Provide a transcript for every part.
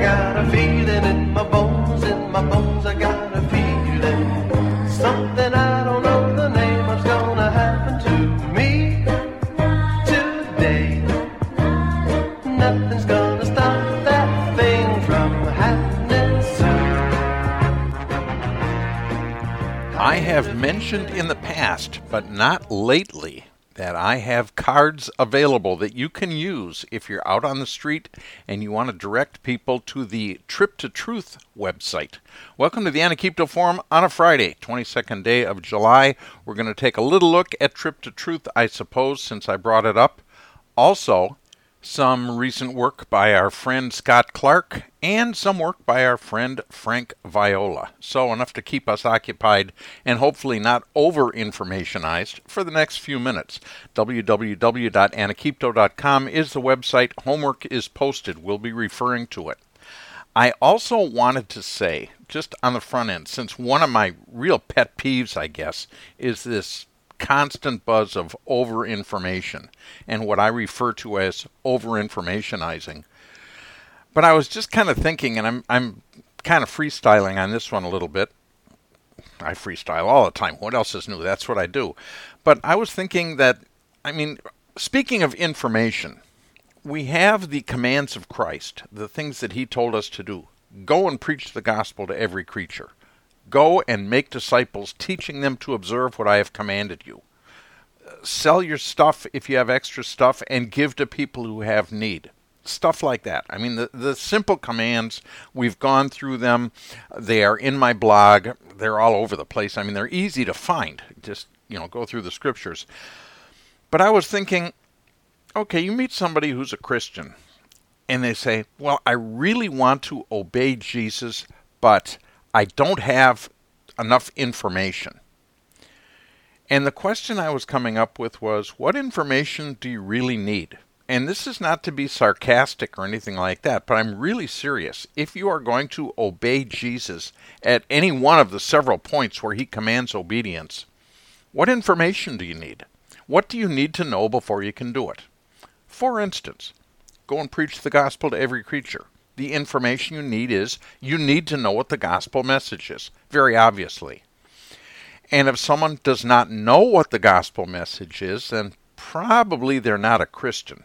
I got a feeling in my bones, in my bones, I got a feeling. Something I don't know the name of's gonna happen to me today. Nothing's gonna stop that thing from happening soon. I have mentioned in the past, but not lately, that I have cards available that you can use if you're out on the street and you want to direct people to the Trip to Truth website. Welcome to the Anakypto Forum on a Friday, 22nd day of July. We're going to take a little look at Trip to Truth, I suppose, since I brought it up. Also, some recent work by our friend Scott Clark, and some work by our friend Frank Viola. So, enough to keep us occupied and hopefully not over informationized for the next few minutes. www.anakypto.com is the website. Homework is posted. We'll be referring to it. I also wanted to say, just on the front end, since one of my real pet peeves, I guess, is this constant buzz of over information and what I refer to as over informationizing. But I was just kind of thinking, and I'm I'm kind of freestyling on this one a little bit. I freestyle all the time. What else is new? That's what I do. But I was thinking that, I mean, speaking of information, we have the commands of Christ, the things that He told us to do. Go and preach the gospel to every creature. Go and make disciples, teaching them to observe what I have commanded you. Sell your stuff if you have extra stuff and give to people who have need. Stuff like that. I mean, the, the simple commands, we've gone through them. They are in my blog. They're all over the place. I mean, they're easy to find. Just, you know, go through the scriptures. But I was thinking, okay, you meet somebody who's a Christian, and they say, well, I really want to obey Jesus, but I don't have enough information. And the question I was coming up with was what information do you really need? And this is not to be sarcastic or anything like that, but I'm really serious. If you are going to obey Jesus at any one of the several points where he commands obedience, what information do you need? What do you need to know before you can do it? For instance, go and preach the gospel to every creature the information you need is you need to know what the gospel message is, very obviously. And if someone does not know what the gospel message is, then probably they're not a Christian.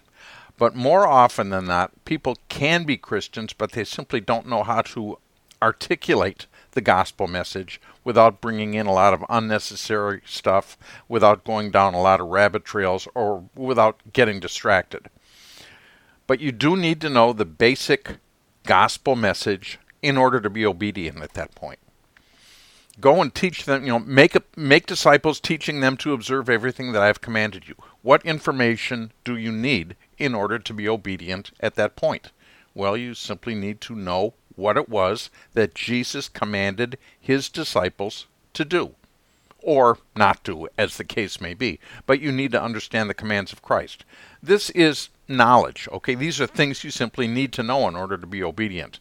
But more often than not, people can be Christians, but they simply don't know how to articulate the gospel message without bringing in a lot of unnecessary stuff, without going down a lot of rabbit trails, or without getting distracted. But you do need to know the basic gospel message in order to be obedient at that point. Go and teach them, you know, make a, make disciples teaching them to observe everything that I have commanded you. What information do you need in order to be obedient at that point? Well, you simply need to know what it was that Jesus commanded his disciples to do or not do, as the case may be. But you need to understand the commands of Christ. This is knowledge. Okay, these are things you simply need to know in order to be obedient.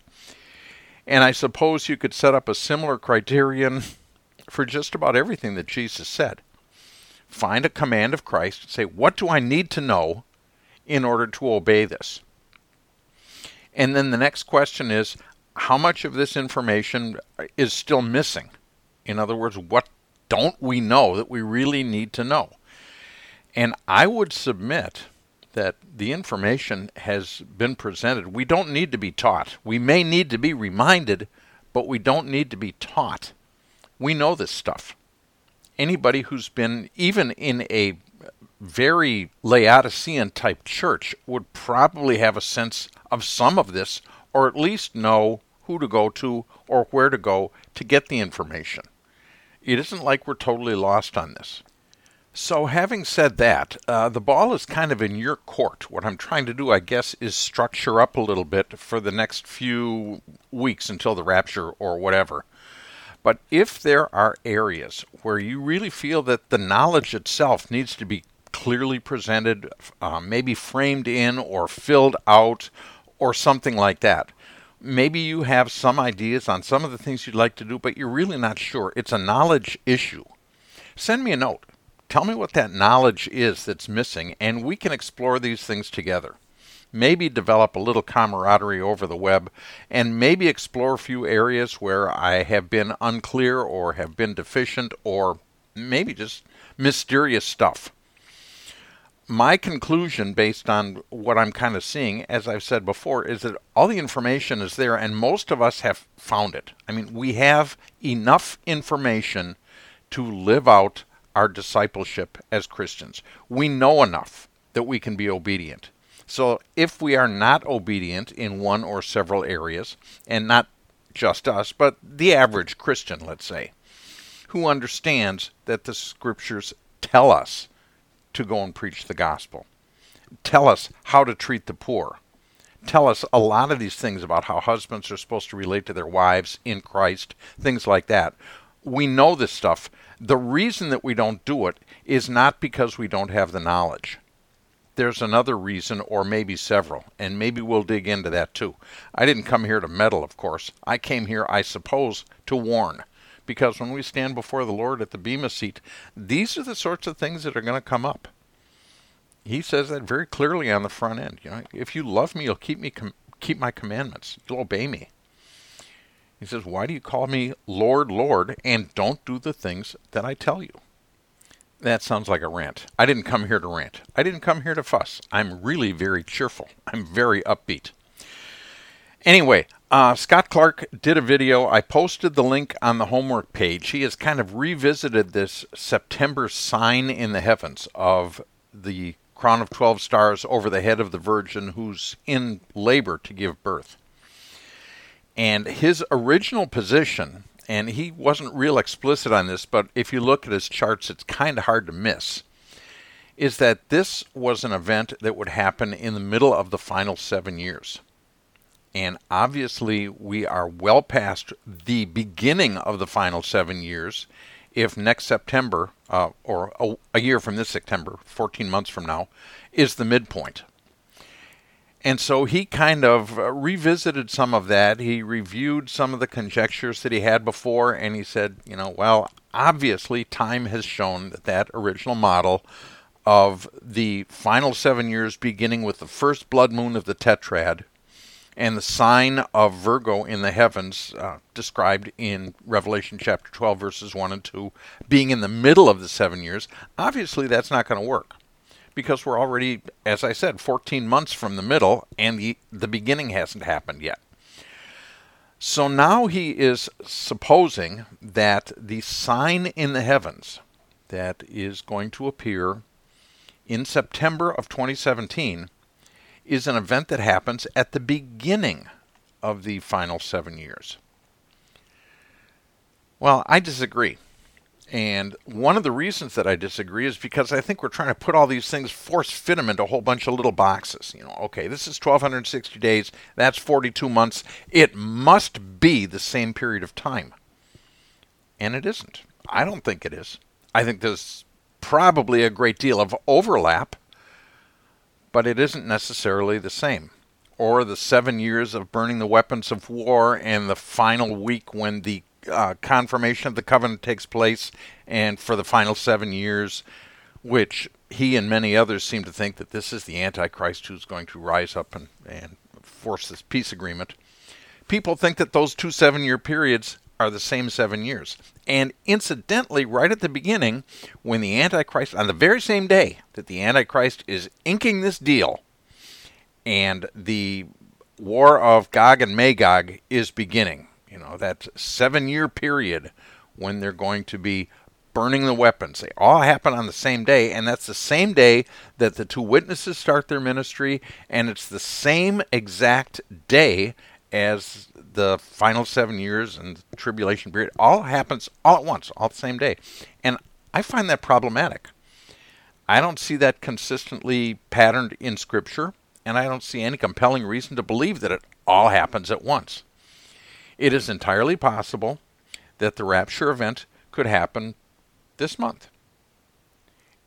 And I suppose you could set up a similar criterion for just about everything that Jesus said. Find a command of Christ and say, What do I need to know in order to obey this? And then the next question is, How much of this information is still missing? In other words, what don't we know that we really need to know? And I would submit that the information has been presented. We don't need to be taught. We may need to be reminded, but we don't need to be taught. We know this stuff. Anybody who's been even in a very Laodicean type church would probably have a sense of some of this, or at least know who to go to or where to go to get the information. It isn't like we're totally lost on this. So, having said that, uh, the ball is kind of in your court. What I'm trying to do, I guess, is structure up a little bit for the next few weeks until the rapture or whatever. But if there are areas where you really feel that the knowledge itself needs to be clearly presented, uh, maybe framed in or filled out, or something like that, maybe you have some ideas on some of the things you'd like to do, but you're really not sure. It's a knowledge issue. Send me a note Tell me what that knowledge is that's missing, and we can explore these things together. maybe develop a little camaraderie over the web, and maybe explore a few areas where I have been unclear or have been deficient or maybe just mysterious stuff. My conclusion, based on what I'm kind of seeing, as I've said before, is that all the information is there, and most of us have found it. I mean, we have enough information to live out our discipleship as Christians. We know enough that we can be obedient. So if we are not obedient in one or several areas, and not just us, but the average Christian, let's say, who understands that the scriptures tell us to go and preach the gospel, tell us how to treat the poor, tell us a lot of these things about how husbands are supposed to relate to their wives in Christ, things like that. We know this stuff. The reason that we don't do it is not because we don't have the knowledge there's another reason, or maybe several, and maybe we'll dig into that too. I didn't come here to meddle, of course. I came here, I suppose, to warn. Because when we stand before the Lord at the Bema seat, these are the sorts of things that are going to come up. He says that very clearly on the front end. You know, if you love me, you'll keep me com- keep my commandments. You'll obey me. He says, "Why do you call me Lord, Lord, and don't do the things that I tell you?" That sounds like a rant. I didn't come here to rant. I didn't come here to fuss. I'm really very cheerful. I'm very upbeat. Anyway, uh, Scott Clark did a video. I posted the link on the homework page. He has kind of revisited this September sign in the heavens of the crown of 12 stars over the head of the Virgin who's in labor to give birth. And his original position and he wasn't real explicit on this, but if you look at his charts, it's kind of hard to miss, is that this was an event that would happen in the middle of the final seven years. And obviously, we are well past the beginning of the final seven years. If next September, uh, or a, a year from this September, 14 months from now, is the midpoint. And so he kind of uh, revisited some of that. He reviewed some of the conjectures that he had before, and he said, you know, well, obviously time has shown that that original model of the final seven years, beginning with the first blood moon of the tetrad and the sign of Virgo in the heavens, uh, described in Revelation chapter 12, verses 1 and 2, being in the middle of the seven years, obviously that's not going to work because we're already, as I said, 14 months from the middle, and the, the beginning hasn't happened yet. So now he is supposing that the sign in the heavens that is going to appear in September of 2017 is an event that happens at the beginning of the final seven years. Well, I disagree. And one of the reasons that I disagree is because I think we're trying to put all these things, force fit them into a whole bunch of little boxes. You know, okay, this is 1,260 days, that's 42 months. It must be the same period of time. And it isn't. I don't think it is. I think there's probably a great deal of overlap, but it isn't necessarily the same. Or the seven years of burning the weapons of war and the final week when the uh, confirmation of the covenant takes place, and for the final seven years, which he and many others seem to think that this is the Antichrist who's going to rise up and, and force this peace agreement. People think that those two seven year periods are the same seven years. And incidentally, right at the beginning, when the Antichrist, on the very same day that the Antichrist is inking this deal, and the war of Gog and Magog is beginning, you know, that seven year period when they're going to be burning the weapons. They all happen on the same day, and that's the same day that the two witnesses start their ministry, and it's the same exact day as the final seven years and tribulation period. All happens all at once, all the same day. And I find that problematic. I don't see that consistently patterned in Scripture, and I don't see any compelling reason to believe that it all happens at once. It is entirely possible that the rapture event could happen this month.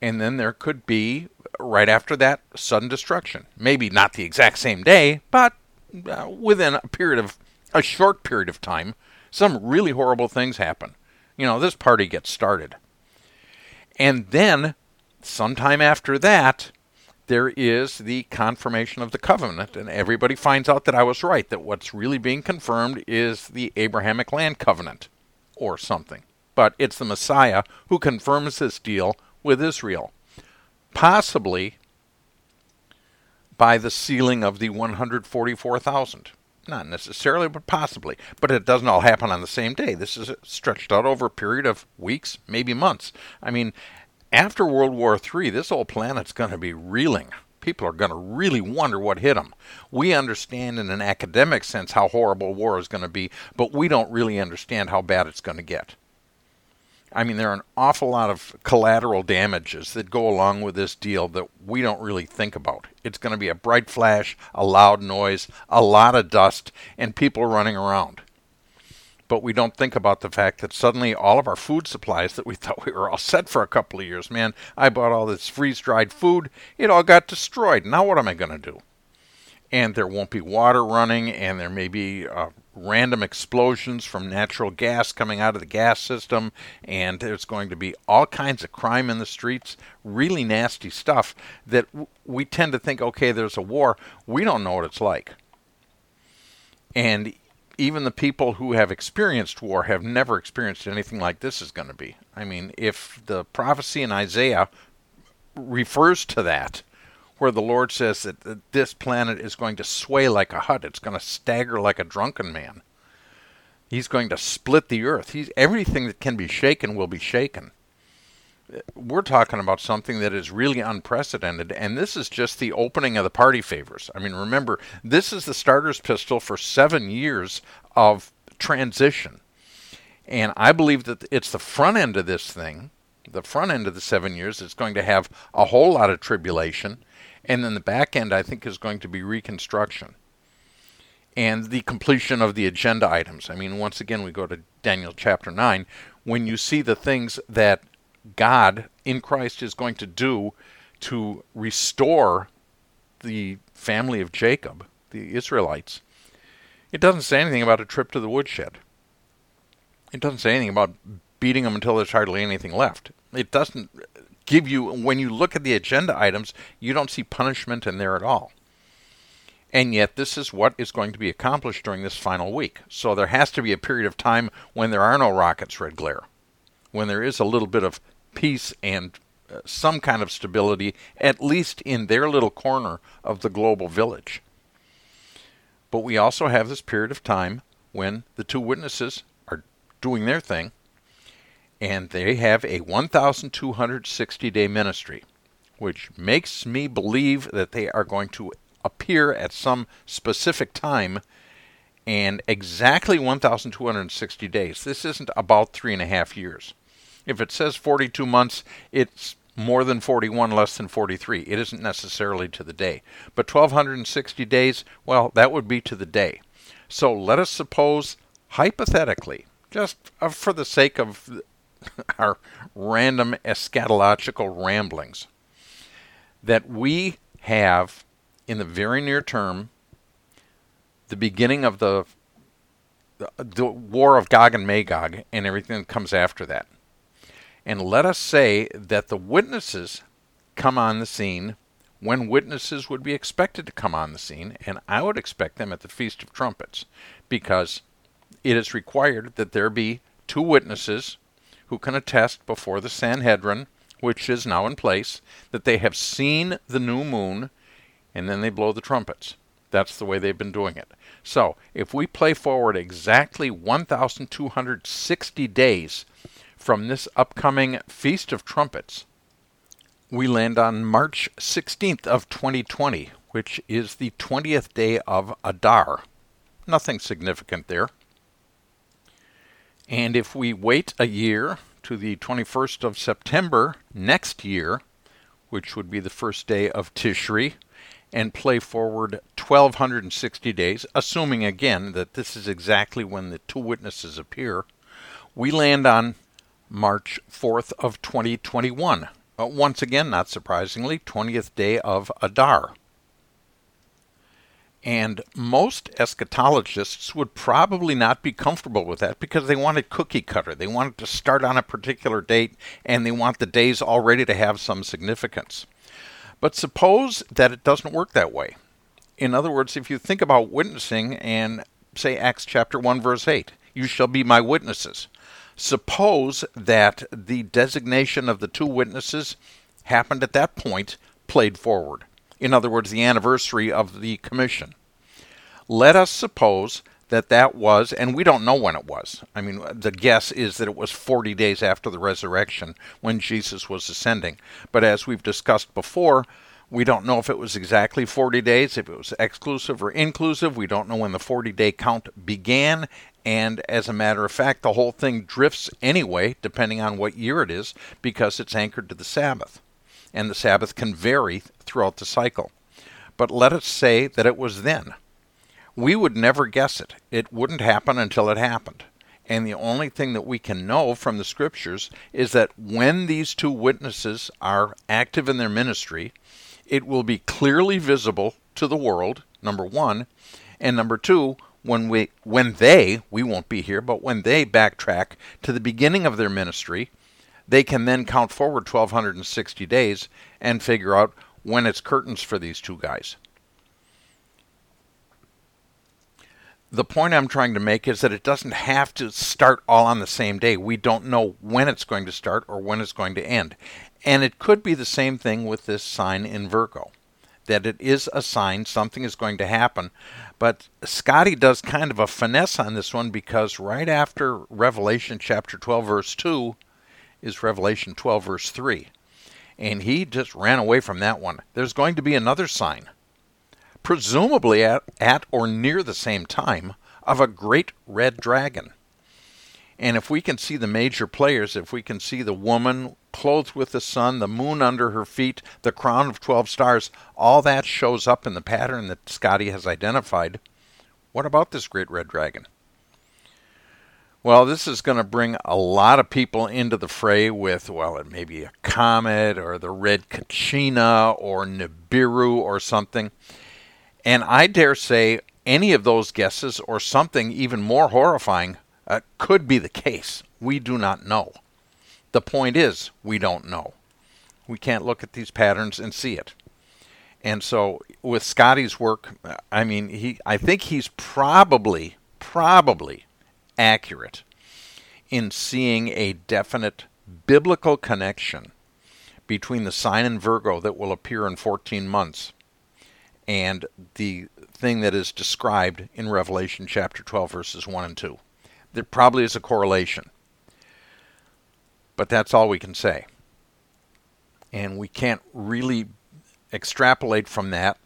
And then there could be, right after that, sudden destruction. Maybe not the exact same day, but uh, within a period of a short period of time, some really horrible things happen. You know, this party gets started. And then, sometime after that, there is the confirmation of the covenant, and everybody finds out that I was right, that what's really being confirmed is the Abrahamic land covenant or something. But it's the Messiah who confirms this deal with Israel, possibly by the sealing of the 144,000. Not necessarily, but possibly. But it doesn't all happen on the same day. This is stretched out over a period of weeks, maybe months. I mean, after World War III, this whole planet's going to be reeling. People are going to really wonder what hit them. We understand in an academic sense how horrible war is going to be, but we don't really understand how bad it's going to get. I mean, there are an awful lot of collateral damages that go along with this deal that we don't really think about. It's going to be a bright flash, a loud noise, a lot of dust, and people running around. But we don't think about the fact that suddenly all of our food supplies that we thought we were all set for a couple of years, man, I bought all this freeze dried food, it all got destroyed. Now what am I going to do? And there won't be water running, and there may be uh, random explosions from natural gas coming out of the gas system, and there's going to be all kinds of crime in the streets, really nasty stuff that w- we tend to think, okay, there's a war. We don't know what it's like. And even the people who have experienced war have never experienced anything like this is going to be. I mean, if the prophecy in Isaiah refers to that, where the Lord says that this planet is going to sway like a hut, it's going to stagger like a drunken man. He's going to split the earth. He's everything that can be shaken will be shaken. We're talking about something that is really unprecedented, and this is just the opening of the party favors. I mean, remember, this is the starter's pistol for seven years of transition. And I believe that it's the front end of this thing, the front end of the seven years, is going to have a whole lot of tribulation and then the back end, I think, is going to be reconstruction and the completion of the agenda items. I mean, once again, we go to Daniel chapter 9. When you see the things that God in Christ is going to do to restore the family of Jacob, the Israelites, it doesn't say anything about a trip to the woodshed. It doesn't say anything about beating them until there's hardly anything left. It doesn't give you, when you look at the agenda items, you don't see punishment in there at all. And yet, this is what is going to be accomplished during this final week. So, there has to be a period of time when there are no rockets, red glare, when there is a little bit of peace and uh, some kind of stability, at least in their little corner of the global village. But we also have this period of time when the two witnesses are doing their thing and they have a 1,260 day ministry, which makes me believe that they are going to appear at some specific time and exactly 1,260 days. This isn't about three and a half years. If it says 42 months, it's more than 41, less than 43. It isn't necessarily to the day. But 1,260 days, well, that would be to the day. So let us suppose, hypothetically, just uh, for the sake of our random eschatological ramblings that we have in the very near term the beginning of the the war of Gog and Magog and everything that comes after that. And let us say that the witnesses come on the scene when witnesses would be expected to come on the scene, and I would expect them at the Feast of Trumpets, because it is required that there be two witnesses who can attest before the Sanhedrin, which is now in place, that they have seen the new moon, and then they blow the trumpets. That's the way they've been doing it. So, if we play forward exactly 1,260 days from this upcoming Feast of Trumpets, we land on March 16th of 2020, which is the 20th day of Adar. Nothing significant there. And if we wait a year to the 21st of September next year, which would be the first day of Tishri, and play forward 1260 days, assuming again that this is exactly when the two witnesses appear, we land on March 4th of 2021. Uh, once again, not surprisingly, 20th day of Adar. And most eschatologists would probably not be comfortable with that because they want it cookie cutter. They want it to start on a particular date and they want the days already to have some significance. But suppose that it doesn't work that way. In other words, if you think about witnessing and say Acts chapter 1 verse 8, you shall be my witnesses. Suppose that the designation of the two witnesses happened at that point, played forward. In other words, the anniversary of the commission. Let us suppose that that was, and we don't know when it was. I mean, the guess is that it was 40 days after the resurrection when Jesus was ascending. But as we've discussed before, we don't know if it was exactly 40 days, if it was exclusive or inclusive. We don't know when the 40 day count began. And as a matter of fact, the whole thing drifts anyway, depending on what year it is, because it's anchored to the Sabbath. And the Sabbath can vary throughout the cycle. But let us say that it was then. We would never guess it. It wouldn't happen until it happened. And the only thing that we can know from the scriptures is that when these two witnesses are active in their ministry, it will be clearly visible to the world, number one. And number two, when we when they, we won't be here, but when they backtrack to the beginning of their ministry, they can then count forward 1260 days and figure out when it's curtains for these two guys. the point I'm trying to make is that it doesn't have to start all on the same day. We don't know when it's going to start or when it's going to end. And it could be the same thing with this sign in Virgo that it is a sign, something is going to happen. But Scotty does kind of a finesse on this one because right after Revelation chapter 12, verse 2 is Revelation 12, verse 3. And he just ran away from that one. There's going to be another sign presumably at, at or near the same time, of a great red dragon. And if we can see the major players, if we can see the woman clothed with the sun, the moon under her feet, the crown of 12 stars, all that shows up in the pattern that Scotty has identified. What about this great red dragon? Well, this is going to bring a lot of people into the fray with, well, it may be a comet or the red Kachina or Nibiru or something. And I dare say any of those guesses or something even more horrifying uh, could be the case. We do not know. The point is, we don't know. We can't look at these patterns and see it. And so with Scotty's work, I mean, he I think he's probably probably accurate in seeing a definite biblical connection between the sign in Virgo that will appear in 14 months and the thing that is described in Revelation chapter 12, verses 1 and 2. There probably is a correlation, but that's all we can say. And we can't really extrapolate from that.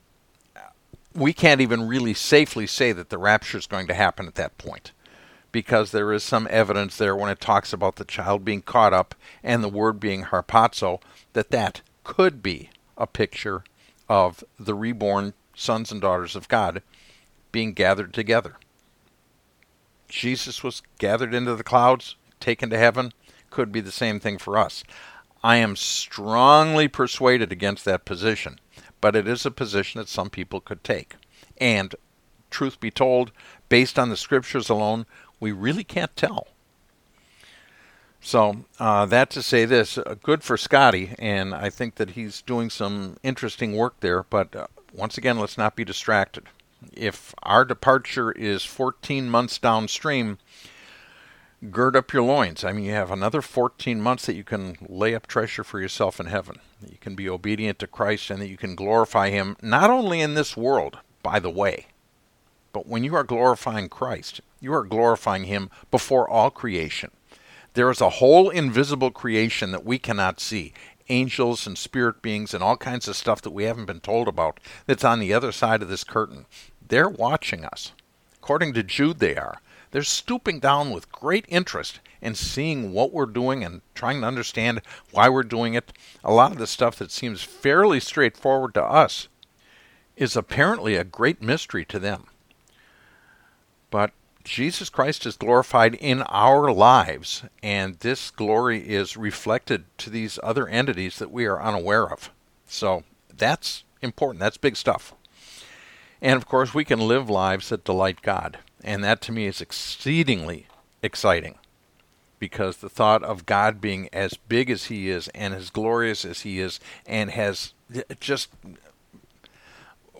We can't even really safely say that the rapture is going to happen at that point because there is some evidence there when it talks about the child being caught up and the word being harpazo that that could be a picture of the reborn sons and daughters of God being gathered together. Jesus was gathered into the clouds, taken to heaven, could be the same thing for us. I am strongly persuaded against that position, but it is a position that some people could take. And, truth be told, based on the scriptures alone, we really can't tell. So uh, that to say this, uh, good for Scotty, and I think that he's doing some interesting work there. But uh, once again, let's not be distracted. If our departure is 14 months downstream, gird up your loins. I mean, you have another 14 months that you can lay up treasure for yourself in heaven. You can be obedient to Christ, and that you can glorify Him not only in this world, by the way, but when you are glorifying Christ, you are glorifying Him before all creation. There is a whole invisible creation that we cannot see angels and spirit beings and all kinds of stuff that we haven't been told about that's on the other side of this curtain. They're watching us. According to Jude, they are. They're stooping down with great interest and seeing what we're doing and trying to understand why we're doing it. A lot of the stuff that seems fairly straightforward to us is apparently a great mystery to them. But Jesus Christ is glorified in our lives, and this glory is reflected to these other entities that we are unaware of. So that's important. That's big stuff. And of course, we can live lives that delight God. And that to me is exceedingly exciting because the thought of God being as big as He is and as glorious as He is and has uh, just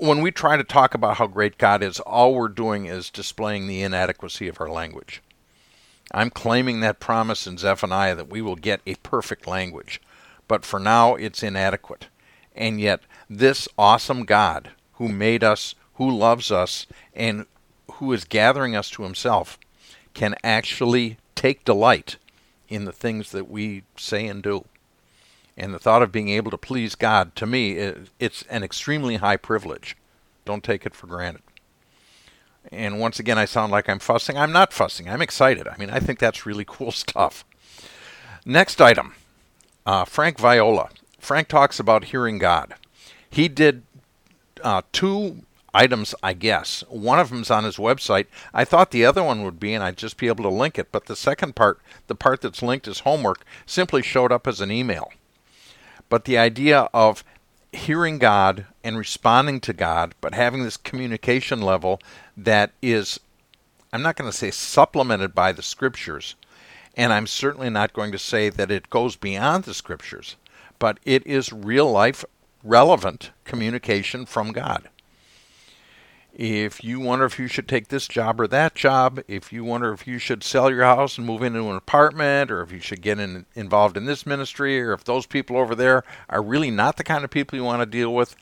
when we try to talk about how great God is, all we're doing is displaying the inadequacy of our language. I'm claiming that promise in Zephaniah that we will get a perfect language, but for now it's inadequate. And yet, this awesome God who made us, who loves us, and who is gathering us to himself can actually take delight in the things that we say and do. And the thought of being able to please God, to me, it's an extremely high privilege. Don't take it for granted. And once again, I sound like I'm fussing. I'm not fussing. I'm excited. I mean, I think that's really cool stuff. Next item uh, Frank Viola. Frank talks about hearing God. He did uh, two items, I guess. One of them's on his website. I thought the other one would be, and I'd just be able to link it. But the second part, the part that's linked as homework, simply showed up as an email. But the idea of hearing God and responding to God, but having this communication level that is, I'm not going to say supplemented by the scriptures, and I'm certainly not going to say that it goes beyond the scriptures, but it is real life relevant communication from God if you wonder if you should take this job or that job, if you wonder if you should sell your house and move into an apartment, or if you should get in, involved in this ministry, or if those people over there are really not the kind of people you want to deal with,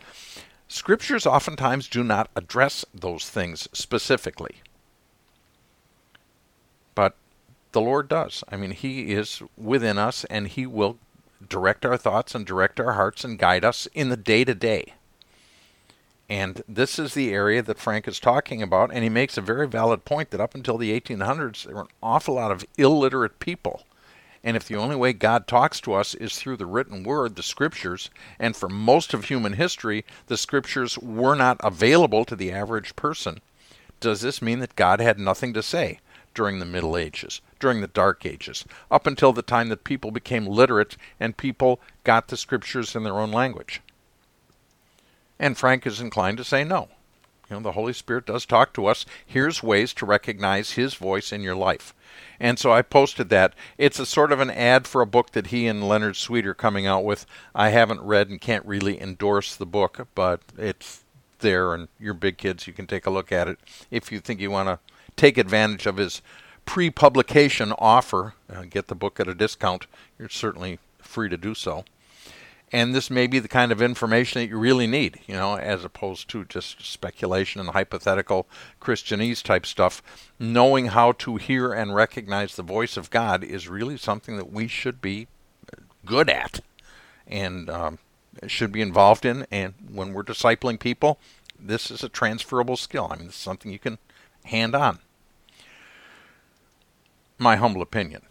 scriptures oftentimes do not address those things specifically. But the Lord does. I mean, He is within us, and He will direct our thoughts and direct our hearts and guide us in the day to day. And this is the area that Frank is talking about, and he makes a very valid point that up until the 1800s, there were an awful lot of illiterate people. And if the only way God talks to us is through the written word, the scriptures, and for most of human history, the scriptures were not available to the average person, does this mean that God had nothing to say during the Middle Ages, during the Dark Ages, up until the time that people became literate and people got the scriptures in their own language? And Frank is inclined to say no. You know, the Holy Spirit does talk to us. Here's ways to recognize His voice in your life. And so I posted that. It's a sort of an ad for a book that he and Leonard Sweet are coming out with. I haven't read and can't really endorse the book, but it's there, and you're big kids. You can take a look at it if you think you want to take advantage of his pre publication offer. Uh, get the book at a discount. You're certainly free to do so and this may be the kind of information that you really need, you know, as opposed to just speculation and hypothetical Christianese type stuff. Knowing how to hear and recognize the voice of God is really something that we should be good at and um, should be involved in. And when we're discipling people, this is a transferable skill. I mean, it's something you can hand on. My humble opinion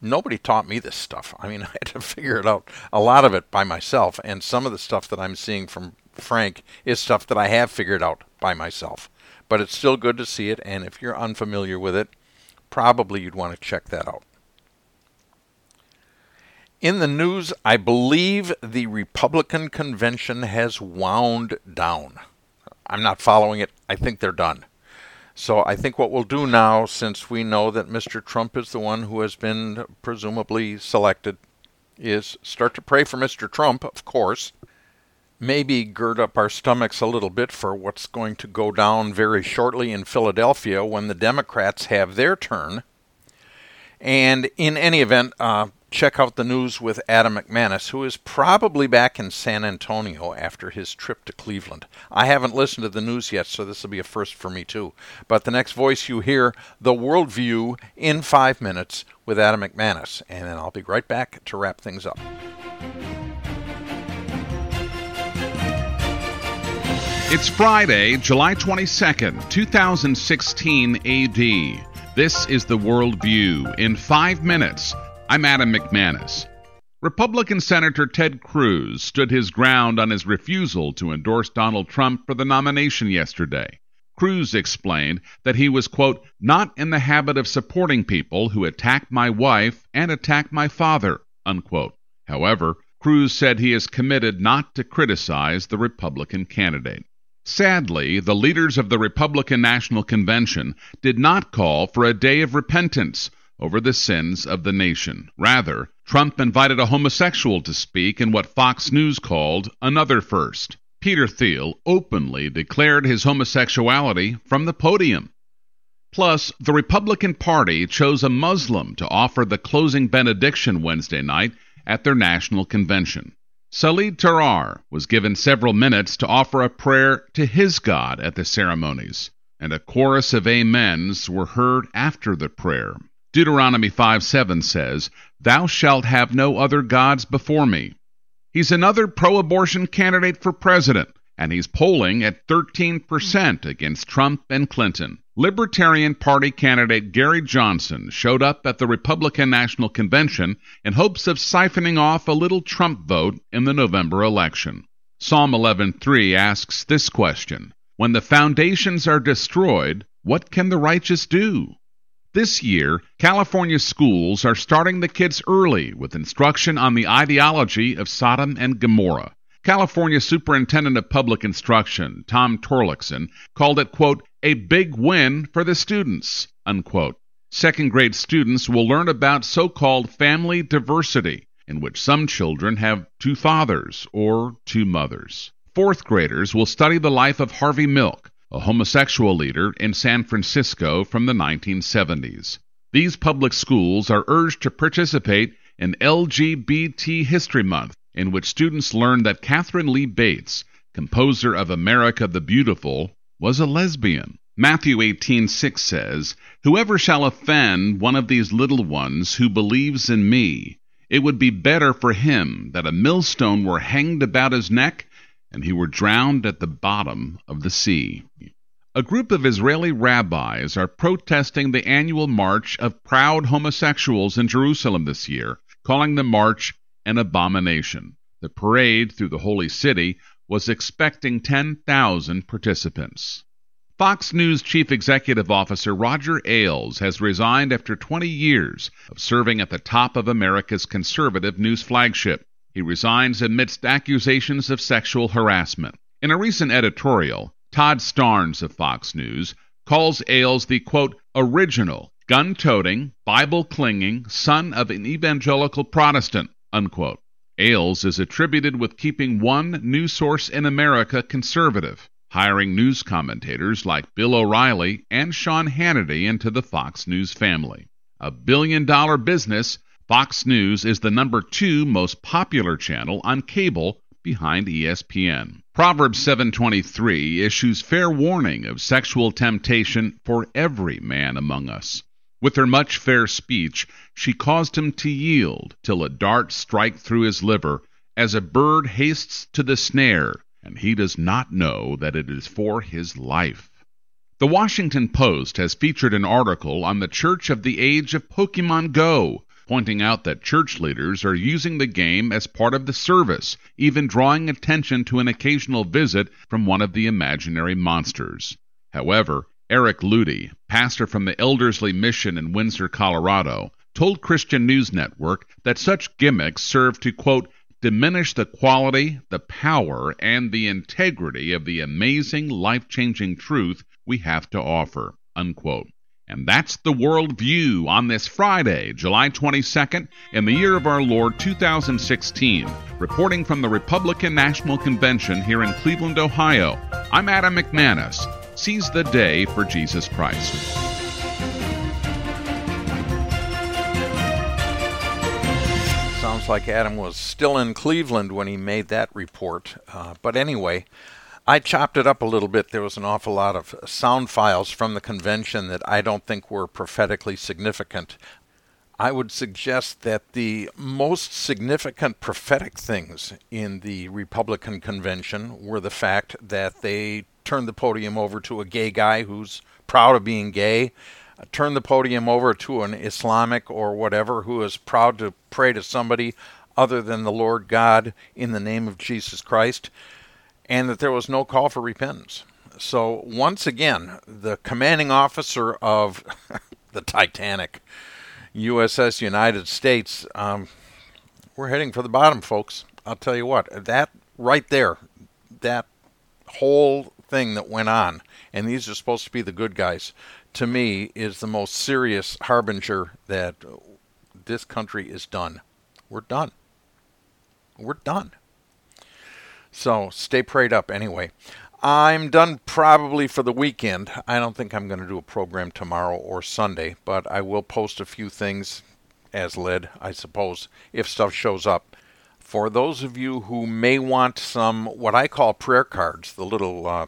nobody taught me this stuff. I mean, I had to figure it out a lot of it by myself, and some of the stuff that I'm seeing from Frank is stuff that I have figured out by myself. But it's still good to see it, and if you're unfamiliar with it, probably you'd want to check that out. In the news, I believe the Republican convention has wound down. I'm not following it. I think they're done. So I think what we'll do now, since we know that Mr. Trump is the one who has been presumably selected, is start to pray for Mr. Trump, of course. Maybe gird up our stomachs a little bit for what's going to go down very shortly in Philadelphia when the Democrats have their turn. And in any event, uh, check out the news with Adam McManus, who is probably back in San Antonio after his trip to Cleveland. I haven't listened to the news yet, so this will be a first for me too. But the next voice you hear, The Worldview, in five minutes with Adam McManus. And then I'll be right back to wrap things up. It's Friday, July 22nd, 2016 AD. This is The Worldview in five minutes I'm Adam McManus. Republican Senator Ted Cruz stood his ground on his refusal to endorse Donald Trump for the nomination yesterday. Cruz explained that he was, quote, not in the habit of supporting people who attack my wife and attack my father, unquote. However, Cruz said he is committed not to criticize the Republican candidate. Sadly, the leaders of the Republican National Convention did not call for a day of repentance over the sins of the nation. Rather, Trump invited a homosexual to speak in what Fox News called another first. Peter Thiel openly declared his homosexuality from the podium. Plus, the Republican Party chose a Muslim to offer the closing benediction Wednesday night at their national convention. Sajid Tarar was given several minutes to offer a prayer to his God at the ceremonies, and a chorus of amens were heard after the prayer. Deuteronomy 5 7 says, Thou shalt have no other gods before me. He's another pro abortion candidate for president, and he's polling at 13% against Trump and Clinton. Libertarian Party candidate Gary Johnson showed up at the Republican National Convention in hopes of siphoning off a little Trump vote in the November election. Psalm 11:3 asks this question: When the foundations are destroyed, what can the righteous do? This year, California schools are starting the kids early with instruction on the ideology of Sodom and Gomorrah. California Superintendent of Public Instruction, Tom Torlakson, called it, quote, a big win for the students, unquote. Second grade students will learn about so called family diversity, in which some children have two fathers or two mothers. Fourth graders will study the life of Harvey Milk, a homosexual leader in San Francisco from the 1970s. These public schools are urged to participate in LGBT History Month, in which students learn that Katharine Lee Bates, composer of America the Beautiful, was a lesbian. Matthew 18:6 says, "Whoever shall offend one of these little ones who believes in me, it would be better for him that a millstone were hanged about his neck and he were drowned at the bottom of the sea." A group of Israeli rabbis are protesting the annual march of proud homosexuals in Jerusalem this year, calling the march an abomination. The parade through the holy city was expecting 10,000 participants. Fox News Chief Executive Officer Roger Ailes has resigned after 20 years of serving at the top of America's conservative news flagship. He resigns amidst accusations of sexual harassment. In a recent editorial, Todd Starnes of Fox News calls Ailes the quote, original, gun toting, Bible clinging son of an evangelical Protestant, unquote. Ailes is attributed with keeping one news source in America conservative, hiring news commentators like Bill O'Reilly and Sean Hannity into the Fox News family. A billion dollar business, Fox News is the number two most popular channel on cable behind ESPN. Proverbs 7:23 issues fair warning of sexual temptation for every man among us. With her much fair speech, she caused him to yield till a dart strike through his liver, as a bird hastes to the snare, and he does not know that it is for his life. The Washington Post has featured an article on the Church of the Age of Pokemon Go, pointing out that church leaders are using the game as part of the service, even drawing attention to an occasional visit from one of the imaginary monsters. However, Eric Ludy, pastor from the Ellerslie Mission in Windsor, Colorado, told Christian News Network that such gimmicks serve to, quote, diminish the quality, the power, and the integrity of the amazing, life changing truth we have to offer, unquote. And that's the world view on this Friday, July 22nd, in the year of our Lord 2016. Reporting from the Republican National Convention here in Cleveland, Ohio, I'm Adam McManus. Seize the day for Jesus Christ. Sounds like Adam was still in Cleveland when he made that report. Uh, but anyway, I chopped it up a little bit. There was an awful lot of sound files from the convention that I don't think were prophetically significant. I would suggest that the most significant prophetic things in the Republican convention were the fact that they turned the podium over to a gay guy who's proud of being gay, turned the podium over to an Islamic or whatever who is proud to pray to somebody other than the Lord God in the name of Jesus Christ, and that there was no call for repentance. So, once again, the commanding officer of the Titanic, USS United States, um, we're heading for the bottom, folks. I'll tell you what, that right there, that whole thing that went on, and these are supposed to be the good guys, to me is the most serious harbinger that this country is done. we're done. We're done. So stay prayed up anyway. I'm done probably for the weekend. I don't think I'm going to do a program tomorrow or Sunday, but I will post a few things as led, I suppose, if stuff shows up. For those of you who may want some, what I call prayer cards, the little uh,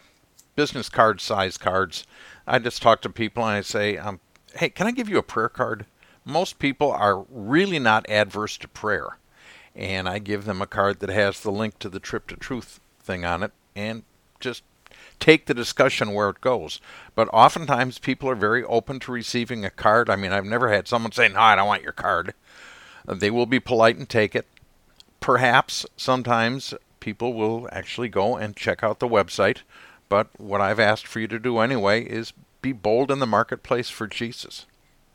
business card size cards, I just talk to people and I say, um, hey, can I give you a prayer card? Most people are really not adverse to prayer. And I give them a card that has the link to the Trip to Truth thing on it and just take the discussion where it goes. But oftentimes people are very open to receiving a card. I mean, I've never had someone say, No, I don't want your card. Uh, they will be polite and take it. Perhaps sometimes people will actually go and check out the website. But what I've asked for you to do anyway is be bold in the marketplace for Jesus.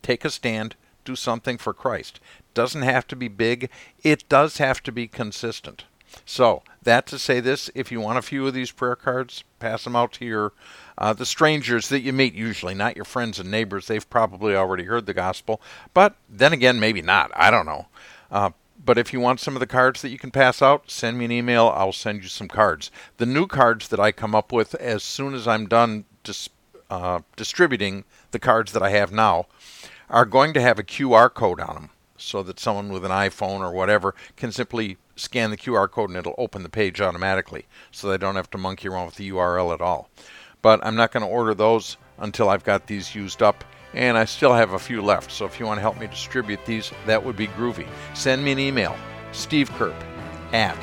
Take a stand, do something for Christ. Doesn't have to be big, it does have to be consistent. So, that to say this, if you want a few of these prayer cards, pass them out to your uh, the strangers that you meet usually, not your friends and neighbors. They've probably already heard the gospel, but then again, maybe not. I don't know. Uh, but if you want some of the cards that you can pass out, send me an email. I'll send you some cards. The new cards that I come up with as soon as I'm done dis- uh, distributing the cards that I have now are going to have a QR code on them so that someone with an iPhone or whatever can simply scan the QR code and it'll open the page automatically so they don't have to monkey around with the URL at all. But I'm not going to order those until I've got these used up and I still have a few left. So if you want to help me distribute these, that would be groovy. Send me an email, stevekerp at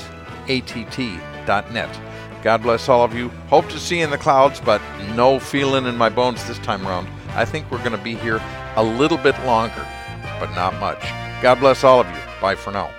att.net. God bless all of you. Hope to see you in the clouds, but no feeling in my bones this time around. I think we're going to be here a little bit longer, but not much. God bless all of you. Bye for now.